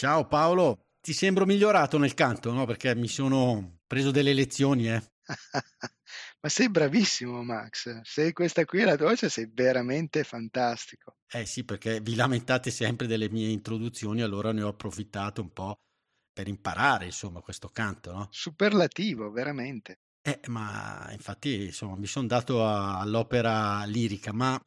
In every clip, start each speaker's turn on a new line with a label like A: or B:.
A: Ciao Paolo, ti sembro migliorato nel canto, no? Perché mi sono preso delle lezioni, eh.
B: Ma sei bravissimo, Max. Se questa qui è la voce, sei veramente fantastico.
A: Eh sì, perché vi lamentate sempre delle mie introduzioni, allora ne ho approfittato un po' per imparare, insomma, questo canto, no?
B: Superlativo, veramente.
A: Eh, ma infatti, insomma, mi sono dato a- all'opera lirica, ma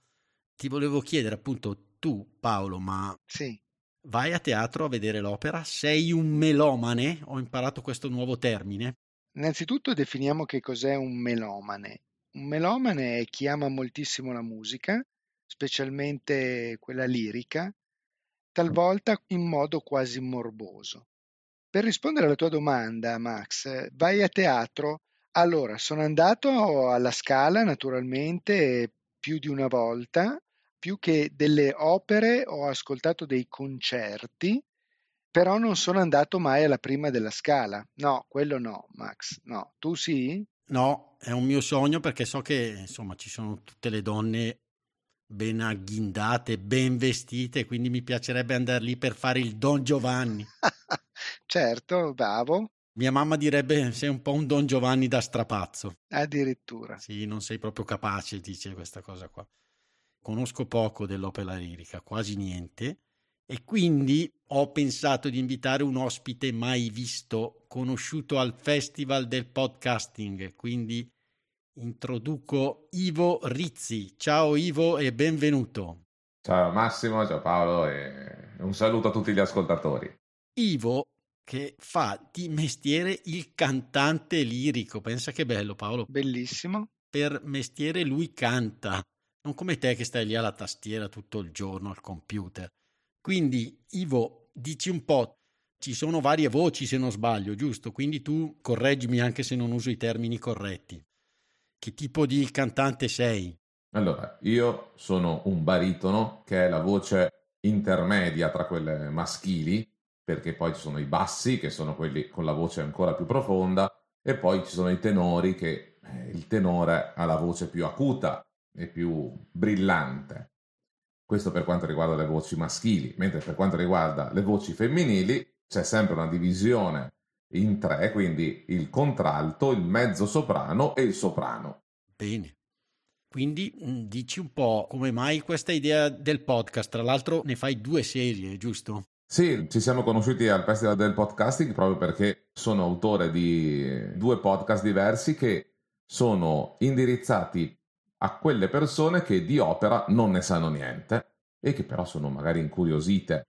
A: ti volevo chiedere appunto tu, Paolo, ma
B: Sì.
A: Vai a teatro a vedere l'opera? Sei un melomane? Ho imparato questo nuovo termine.
B: Innanzitutto definiamo che cos'è un melomane. Un melomane è chi ama moltissimo la musica, specialmente quella lirica, talvolta in modo quasi morboso. Per rispondere alla tua domanda, Max, vai a teatro? Allora, sono andato alla Scala naturalmente più di una volta, più che delle opere ho ascoltato dei concerti, però non sono andato mai alla prima della Scala. No, quello no, Max. No, tu sì?
A: No, è un mio sogno perché so che, insomma, ci sono tutte le donne ben agghindate, ben vestite, quindi mi piacerebbe andare lì per fare il Don Giovanni.
B: certo, bravo,
A: Mia mamma direbbe sei un po' un Don Giovanni da strapazzo.
B: addirittura.
A: Sì, non sei proprio capace, dice questa cosa qua. Conosco poco dell'opera lirica, quasi niente, e quindi ho pensato di invitare un ospite mai visto, conosciuto al Festival del Podcasting, quindi introduco Ivo Rizzi. Ciao Ivo e benvenuto.
C: Ciao Massimo, ciao Paolo e un saluto a tutti gli ascoltatori.
A: Ivo che fa di mestiere il cantante lirico, pensa che bello Paolo,
B: Bellissimo.
A: per mestiere lui canta, non come te che stai lì alla tastiera tutto il giorno al computer. Quindi, Ivo, dici un po', ci sono varie voci se non sbaglio, giusto? Quindi tu correggimi anche se non uso i termini corretti. Che tipo di cantante sei?
C: Allora, io sono un baritono che è la voce intermedia tra quelle maschili, perché poi ci sono i bassi che sono quelli con la voce ancora più profonda e poi ci sono i tenori che eh, il tenore ha la voce più acuta e più brillante. Questo per quanto riguarda le voci maschili, mentre per quanto riguarda le voci femminili c'è sempre una divisione in tre, quindi il contralto, il mezzo soprano e il soprano.
A: Bene. Quindi mh, dici un po' come mai questa idea del podcast, tra l'altro ne fai due serie, giusto?
C: Sì, ci siamo conosciuti al Festival del Podcasting proprio perché sono autore di due podcast diversi che sono indirizzati a quelle persone che di opera non ne sanno niente e che però sono magari incuriosite.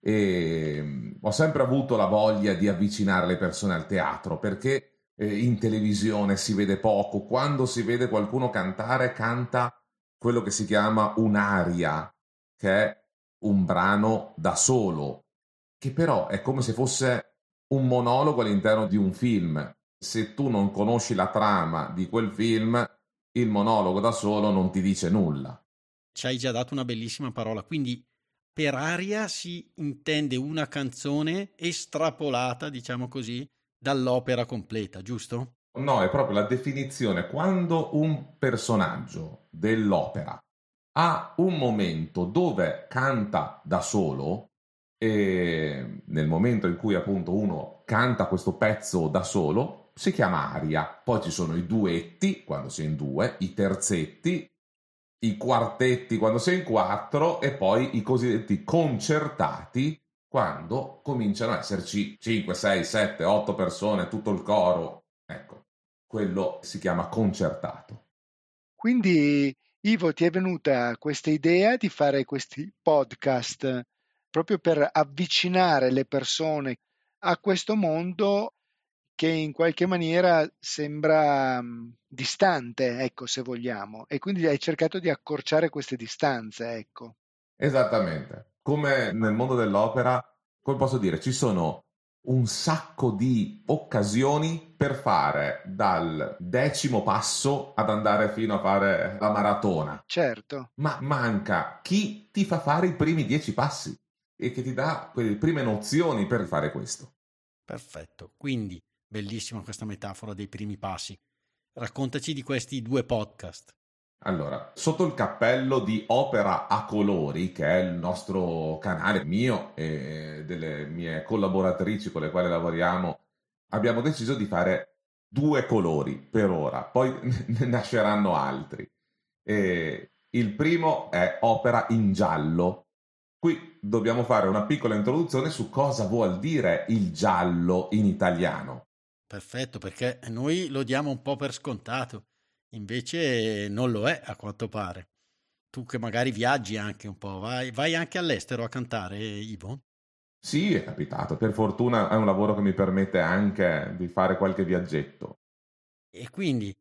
C: E mm, ho sempre avuto la voglia di avvicinare le persone al teatro perché eh, in televisione si vede poco. Quando si vede qualcuno cantare, canta quello che si chiama un'aria, che è un brano da solo, che però è come se fosse un monologo all'interno di un film. Se tu non conosci la trama di quel film, il monologo da solo non ti dice nulla.
A: Ci hai già dato una bellissima parola, quindi per aria si intende una canzone estrapolata, diciamo così, dall'opera completa, giusto?
C: No, è proprio la definizione. Quando un personaggio dell'opera ha un momento dove canta da solo, e nel momento in cui appunto uno canta questo pezzo da solo, si chiama aria. Poi ci sono i duetti, quando si è in due, i terzetti, i quartetti quando si è in quattro e poi i cosiddetti concertati quando cominciano ad esserci 5, 6, 7, 8 persone, tutto il coro. Ecco, quello si chiama concertato.
B: Quindi Ivo, ti è venuta questa idea di fare questi podcast proprio per avvicinare le persone a questo mondo che in qualche maniera sembra mh, distante, ecco, se vogliamo, e quindi hai cercato di accorciare queste distanze, ecco.
C: Esattamente. Come nel mondo dell'opera, come posso dire, ci sono un sacco di occasioni per fare dal decimo passo ad andare fino a fare la maratona.
B: Certo.
C: Ma manca chi ti fa fare i primi dieci passi e che ti dà quelle prime nozioni per fare questo.
A: Perfetto. Quindi, bellissima questa metafora dei primi passi. Raccontaci di questi due podcast.
C: Allora, sotto il cappello di Opera a colori, che è il nostro canale mio e delle mie collaboratrici con le quali lavoriamo, abbiamo deciso di fare due colori per ora, poi ne nasceranno altri. E il primo è Opera in giallo. Qui dobbiamo fare una piccola introduzione su cosa vuol dire il giallo in italiano.
A: Perfetto, perché noi lo diamo un po' per scontato, invece non lo è a quanto pare. Tu che magari viaggi anche un po', vai, vai anche all'estero a cantare, Ivo?
C: Sì, è capitato. Per fortuna è un lavoro che mi permette anche di fare qualche viaggetto.
A: E quindi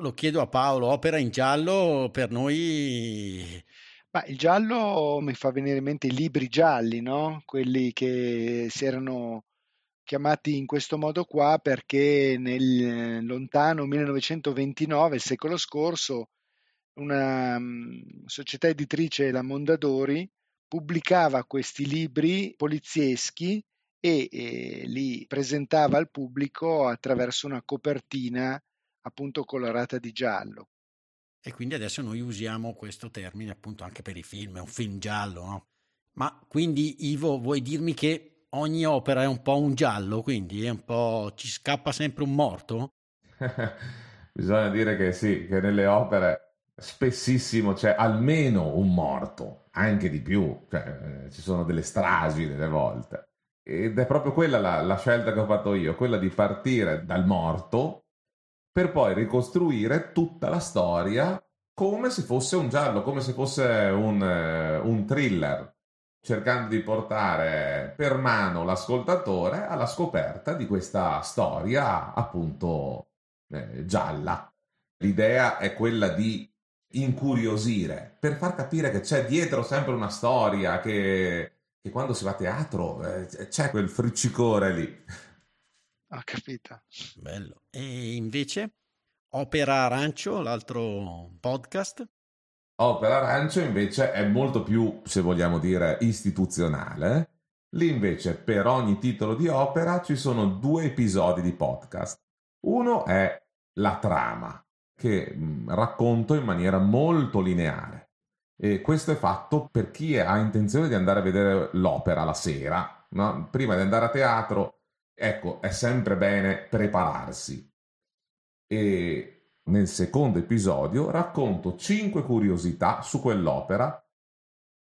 A: lo chiedo a Paolo, opera in giallo per noi
B: Ma il giallo mi fa venire in mente i libri gialli, no? Quelli che si erano chiamati in questo modo qua perché nel lontano 1929, il secolo scorso, una mm, società editrice, la Mondadori, pubblicava questi libri polizieschi e, e li presentava al pubblico attraverso una copertina appunto colorata di giallo.
A: E quindi adesso noi usiamo questo termine appunto anche per i film, è un film giallo, no? Ma quindi Ivo, vuoi dirmi che ogni opera è un po' un giallo, quindi è un po' ci scappa sempre un morto?
C: Bisogna dire che sì, che nelle opere spessissimo c'è almeno un morto, anche di più, cioè, eh, ci sono delle stragi delle volte. Ed è proprio quella la, la scelta che ho fatto io, quella di partire dal morto per poi ricostruire tutta la storia come se fosse un giallo, come se fosse un, eh, un thriller, cercando di portare per mano l'ascoltatore alla scoperta di questa storia appunto eh, gialla. L'idea è quella di incuriosire, per far capire che c'è dietro sempre una storia, che, che quando si va a teatro eh, c'è quel friccicore lì.
B: Ho capito.
A: Bello. E invece Opera Arancio, l'altro podcast?
C: Opera Arancio invece è molto più, se vogliamo dire, istituzionale. Lì invece per ogni titolo di opera ci sono due episodi di podcast. Uno è la trama, che racconto in maniera molto lineare. E questo è fatto per chi ha intenzione di andare a vedere l'opera la sera. No? Prima di andare a teatro, ecco, è sempre bene prepararsi. E nel secondo episodio racconto 5 curiosità su quell'opera,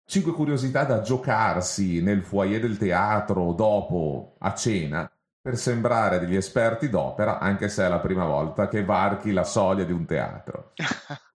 C: 5 curiosità da giocarsi nel foyer del teatro dopo a cena per sembrare degli esperti d'opera anche se è la prima volta che varchi la soglia di un teatro.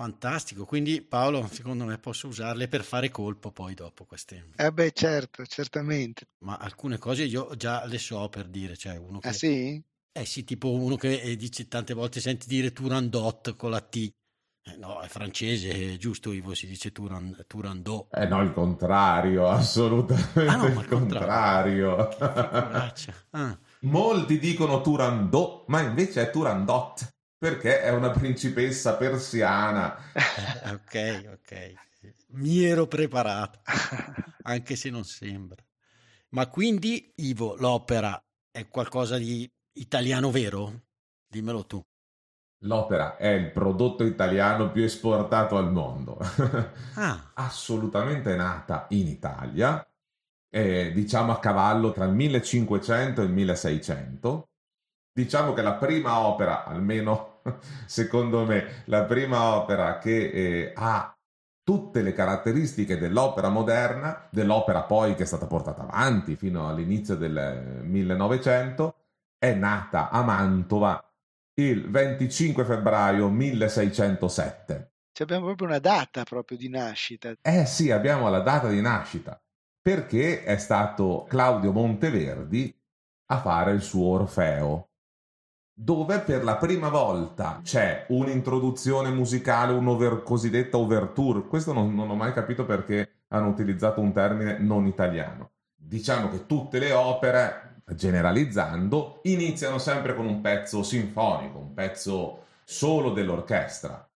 A: Fantastico, quindi Paolo, secondo me posso usarle per fare colpo poi dopo queste.
B: Eh beh, certo, certamente.
A: Ma alcune cose io già le so per dire, cioè uno che...
B: Ah sì?
A: Eh sì, tipo uno che eh, dice tante volte senti dire Turandot con la T. Eh, no, è francese, è giusto Ivo, si dice Turan, Turandot.
C: Eh no, il contrario, assolutamente
A: Ah, no,
C: il
A: contrario.
C: contrario.
A: Ah,
C: Molti dicono Turandot, ma invece è Turandot, perché è una principessa persiana.
A: ok, ok. mi ero preparato, anche se non sembra. Ma quindi, Ivo, l'opera è qualcosa di italiano vero? Dimmelo tu.
C: L'opera è il prodotto italiano più esportato al mondo.
A: Ah,
C: Assolutamente nata in Italia, eh, diciamo a cavallo tra il 1500 e il 1600. Diciamo che la prima opera, almeno secondo me, la prima opera che eh, ha tutte le caratteristiche dell'opera moderna, dell'opera poi che è stata portata avanti fino all'inizio del 1900, è nata a Mantova il 25 febbraio 1607.
B: Cioè, abbiamo proprio una data proprio di nascita.
C: Eh sì, abbiamo la data di nascita, perché è stato Claudio Monteverdi a fare il suo Orfeo, dove per la prima volta c'è un'introduzione musicale, un cosiddetta overture. Questo non, non ho mai capito perché hanno utilizzato un termine non italiano. Diciamo che tutte le opere, generalizzando, iniziano sempre con un pezzo sinfonico, un pezzo solo dell'orchestra.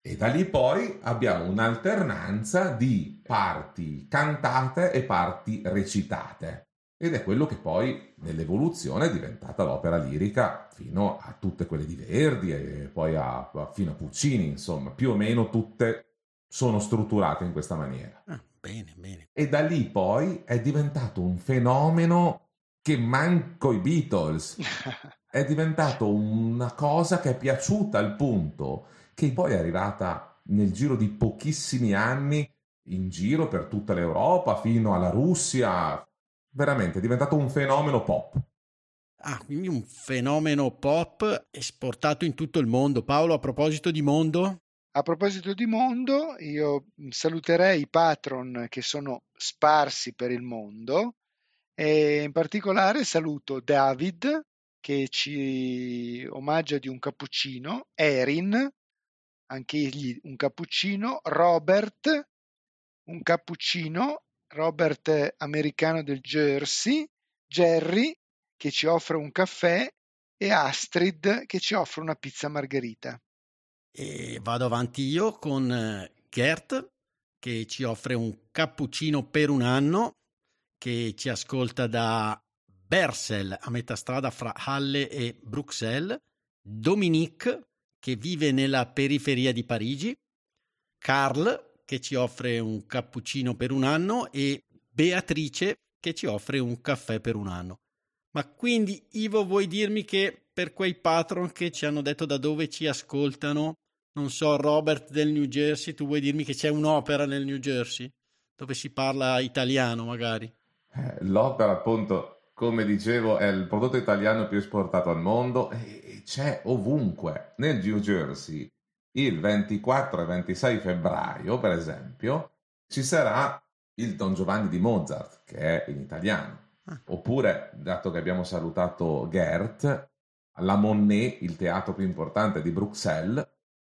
C: E da lì poi abbiamo un'alternanza di parti cantate e parti recitate. Ed è quello che poi nell'evoluzione è diventata l'opera lirica fino a tutte quelle di Verdi e poi a, a- fino a Puccini, insomma, più o meno tutte sono strutturate in questa maniera.
A: ah, bene, bene.
C: E da lì poi è diventato un fenomeno che manco i Beatles. È diventato una cosa che è piaciuta al punto che poi è arrivata nel giro di pochissimi anni in giro per tutta l'Europa, fino alla Russia. Veramente è diventato un fenomeno pop.
A: Ah, quindi un fenomeno pop esportato in tutto il mondo. Paolo, a proposito di mondo,
B: A proposito di mondo, io saluterei i patron che sono sparsi per il mondo e in particolare saluto David che ci omaggia di un cappuccino, Erin, anche egli un cappuccino, Robert, un cappuccino, Robert americano del Jersey, Jerry che ci offre un caffè e Astrid che ci offre una pizza margherita.
A: e vado avanti io con eh, Gert che ci offre un cappuccino per un anno, che ci ascolta da Bersel, a metà strada fra Halle e Bruxelles, Dominique che vive nella periferia di Parigi, Carl che ci offre un cappuccino per un anno e Beatrice che ci offre un caffè per un anno. Ma quindi Ivo vuoi dirmi che per quei patron che ci hanno detto da dove ci ascoltano, non so, Robert del New Jersey, tu vuoi dirmi che c'è un'opera nel New Jersey dove si parla italiano magari?
C: Eh, L'opera, appunto, come dicevo, è il prodotto italiano più esportato al mondo e c'è ovunque. Nel New Jersey, il 24 e 26 febbraio, per esempio, ci sarà il Don Giovanni di Mozart, che è in italiano.
A: Ah.
C: Oppure, dato che abbiamo salutato Gert, la Monnaie, il teatro più importante di Bruxelles,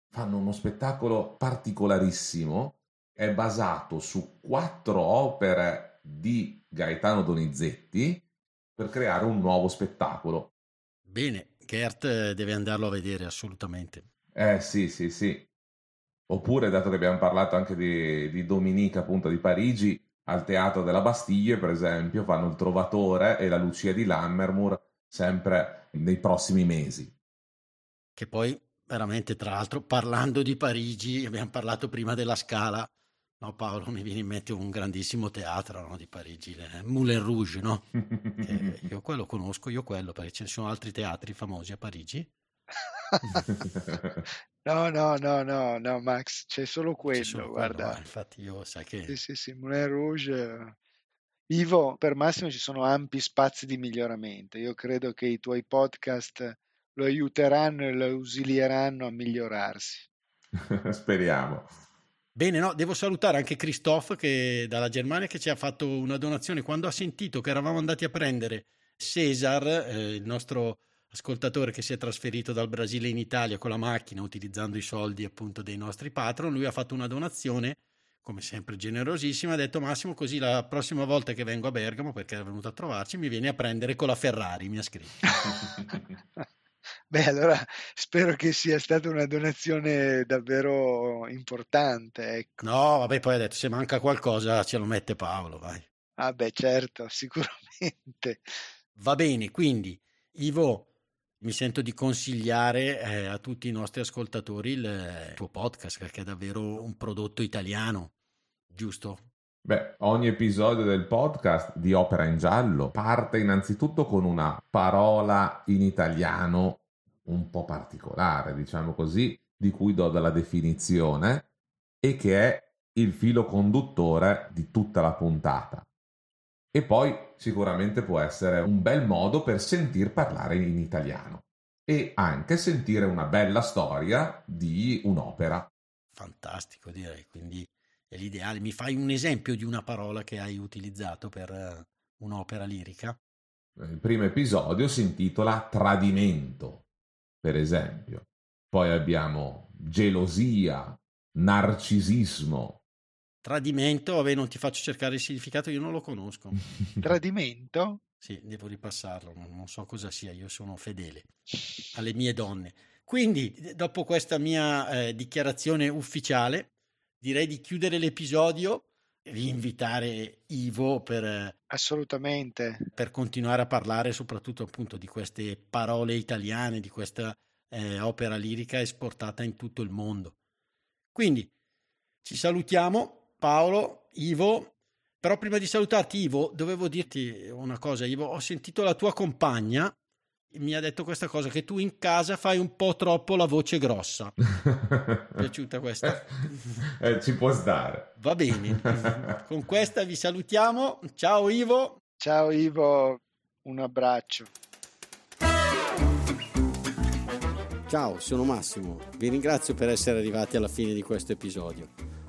C: fanno uno spettacolo particolarissimo. È basato su quattro opere di Gaetano Donizetti per creare un nuovo spettacolo.
A: Bene, Gert eh, deve andarlo a vedere assolutamente.
C: Eh sì, sì, sì. Oppure, dato che abbiamo parlato anche di, di Dominica, appunto, di Parigi, al Teatro della Bastiglie, per esempio, fanno il Trovatore e la Lucia di Lammermoor sempre nei prossimi mesi.
A: Che poi veramente, tra l'altro, parlando di Parigi, abbiamo parlato prima della Scala. No, Paolo, mi viene in mente un grandissimo teatro no, di Parigi, il Moulin Rouge, no? Io quello conosco, io quello, perché ce ne sono altri teatri famosi a Parigi.
B: No, no, no, no, no, Max, c'è solo
A: C'è
B: quello,
A: solo quello,
B: guarda.
A: eh, infatti io sai
B: Sì,
A: che...
B: sì, sì, Moulin Rouge. Ivo, per Massimo ci sono ampi spazi di miglioramento. Io credo che i tuoi podcast lo aiuteranno e lo ausilieranno a migliorarsi.
C: Speriamo.
A: Bene, no, devo salutare anche Christophe che dalla Germania che ci ha fatto una donazione quando ha sentito che eravamo andati a prendere Cesar, eh, il nostro ascoltatore che si è trasferito dal Brasile in Italia con la macchina utilizzando i soldi appunto dei nostri patron, lui ha fatto una donazione come sempre generosissima, ha detto Massimo così la prossima volta che vengo a Bergamo perché era venuto a trovarci mi vieni a prendere con la Ferrari, mi ha scritto.
B: Beh, allora spero che sia stata una donazione davvero importante, ecco.
A: No, vabbè, poi ha detto se manca qualcosa ce lo mette Paolo, vai.
B: Ah beh, certo, sicuramente.
A: Va bene, quindi Ivo, mi sento di consigliare eh, a tutti i nostri ascoltatori il tuo podcast perché è davvero un prodotto italiano, giusto?
C: Beh, ogni episodio del podcast di Opera in Giallo parte innanzitutto con una parola in italiano un po' particolare, diciamo così, di cui do della definizione e che è il filo conduttore di tutta la puntata. E poi sicuramente può essere un bel modo per sentir parlare in italiano e anche sentire una bella storia di un'opera.
A: Fantastico, direi, quindi è l'ideale. Mi fai un esempio di una parola che hai utilizzato per eh, un'opera lirica?
C: Il primo episodio si intitola Tradimento per esempio. Poi abbiamo gelosia, narcisismo.
A: Tradimento, vabbè, non ti faccio cercare il significato, io non lo conosco.
B: Tradimento?
A: Sì, devo ripassarlo, non so cosa sia, io sono fedele alle mie donne. Quindi, dopo questa mia eh, dichiarazione ufficiale, direi di chiudere l'episodio e di invitare Ivo per,
B: Assolutamente.
A: per continuare a parlare soprattutto appunto di queste parole italiane, di questa eh, opera lirica esportata in tutto il mondo. Quindi ci salutiamo, Paolo, Ivo. Però prima di salutarti, Ivo, dovevo dirti una cosa. Ivo, ho sentito la tua compagna mi ha detto questa cosa che tu in casa fai un po' troppo la voce grossa. piaciuta questa?
C: eh, ci può stare.
A: Va bene. Con questa vi salutiamo. Ciao Ivo.
B: Ciao Ivo, un abbraccio.
A: Ciao, sono Massimo. Vi ringrazio per essere arrivati alla fine di questo episodio.